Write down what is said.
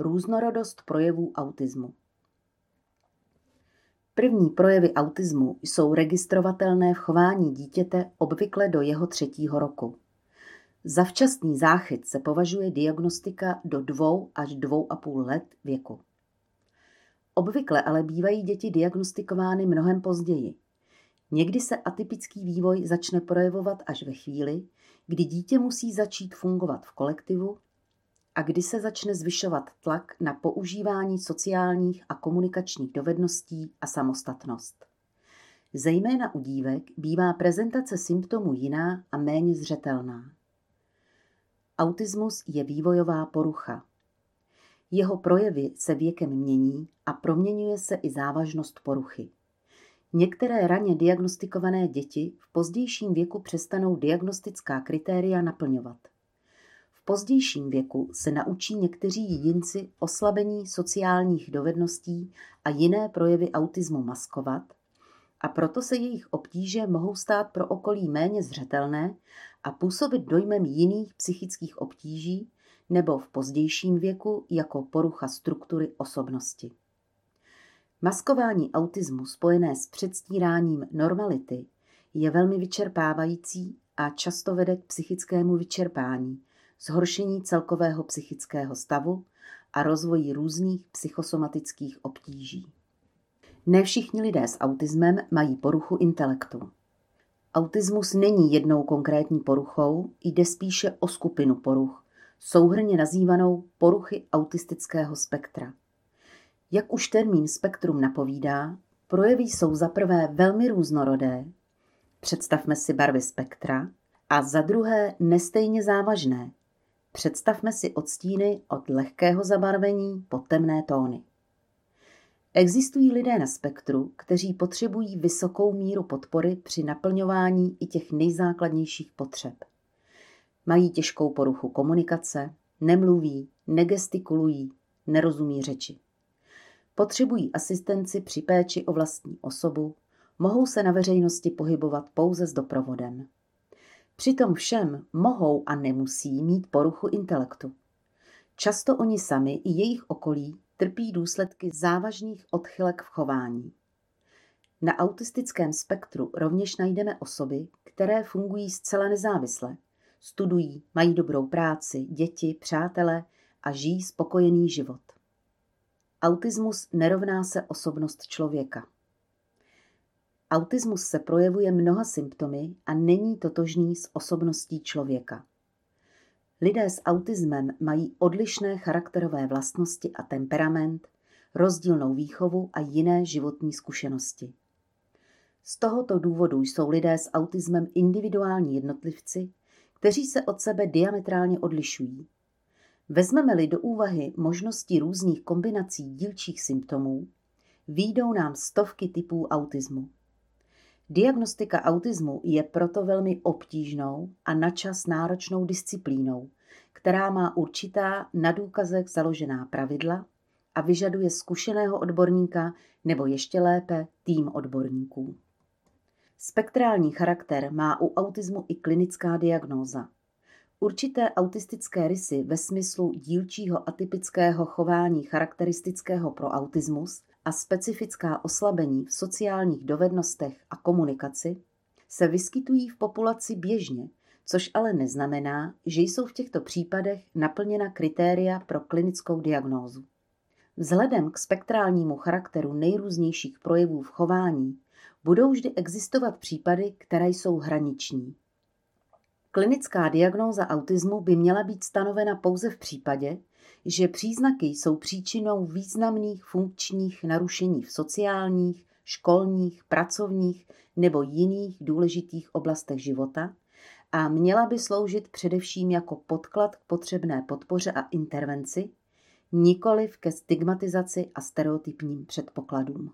Různorodost projevů autismu. První projevy autismu jsou registrovatelné v chování dítěte obvykle do jeho třetího roku. Za včasný záchyt se považuje diagnostika do dvou až dvou a půl let věku. Obvykle ale bývají děti diagnostikovány mnohem později. Někdy se atypický vývoj začne projevovat až ve chvíli, kdy dítě musí začít fungovat v kolektivu a kdy se začne zvyšovat tlak na používání sociálních a komunikačních dovedností a samostatnost. Zejména u dívek bývá prezentace symptomů jiná a méně zřetelná. Autismus je vývojová porucha. Jeho projevy se věkem mění a proměňuje se i závažnost poruchy. Některé raně diagnostikované děti v pozdějším věku přestanou diagnostická kritéria naplňovat. Pozdějším věku se naučí někteří jedinci oslabení sociálních dovedností a jiné projevy autismu maskovat a proto se jejich obtíže mohou stát pro okolí méně zřetelné a působit dojmem jiných psychických obtíží nebo v pozdějším věku jako porucha struktury osobnosti. Maskování autismu spojené s předstíráním normality je velmi vyčerpávající a často vede k psychickému vyčerpání, zhoršení celkového psychického stavu a rozvoji různých psychosomatických obtíží. Ne všichni lidé s autismem mají poruchu intelektu. Autismus není jednou konkrétní poruchou, jde spíše o skupinu poruch, souhrně nazývanou poruchy autistického spektra. Jak už termín spektrum napovídá, projevy jsou za prvé velmi různorodé, představme si barvy spektra, a za druhé nestejně závažné, představme si odstíny od lehkého zabarvení po temné tóny. Existují lidé na spektru, kteří potřebují vysokou míru podpory při naplňování i těch nejzákladnějších potřeb. Mají těžkou poruchu komunikace, nemluví, negestikulují, nerozumí řeči. Potřebují asistenci při péči o vlastní osobu, mohou se na veřejnosti pohybovat pouze s doprovodem. Přitom všem mohou a nemusí mít poruchu intelektu. Často oni sami i jejich okolí trpí důsledky závažných odchylek v chování. Na autistickém spektru rovněž najdeme osoby, které fungují zcela nezávisle. Studují, mají dobrou práci, děti, přátele a žijí spokojený život. Autismus nerovná se osobnost člověka. Autismus se projevuje mnoha symptomy a není totožný s osobností člověka. Lidé s autismem mají odlišné charakterové vlastnosti a temperament, rozdílnou výchovu a jiné životní zkušenosti. Z tohoto důvodu jsou lidé s autismem individuální jednotlivci, kteří se od sebe diametrálně odlišují. Vezmeme-li do úvahy možnosti různých kombinací dílčích symptomů, výjdou nám stovky typů autismu. Diagnostika autismu je proto velmi obtížnou a načas náročnou disciplínou, která má určitá na důkazech založená pravidla a vyžaduje zkušeného odborníka nebo ještě lépe tým odborníků. Spektrální charakter má u autismu i klinická diagnóza. Určité autistické rysy ve smyslu dílčího atypického chování charakteristického pro autismus a specifická oslabení v sociálních dovednostech a komunikaci se vyskytují v populaci běžně, což ale neznamená, že jsou v těchto případech naplněna kritéria pro klinickou diagnózu. Vzhledem k spektrálnímu charakteru nejrůznějších projevů v chování budou vždy existovat případy, které jsou hraniční. Klinická diagnóza autismu by měla být stanovena pouze v případě, že příznaky jsou příčinou významných funkčních narušení v sociálních, školních, pracovních nebo jiných důležitých oblastech života a měla by sloužit především jako podklad k potřebné podpoře a intervenci, nikoliv ke stigmatizaci a stereotypním předpokladům.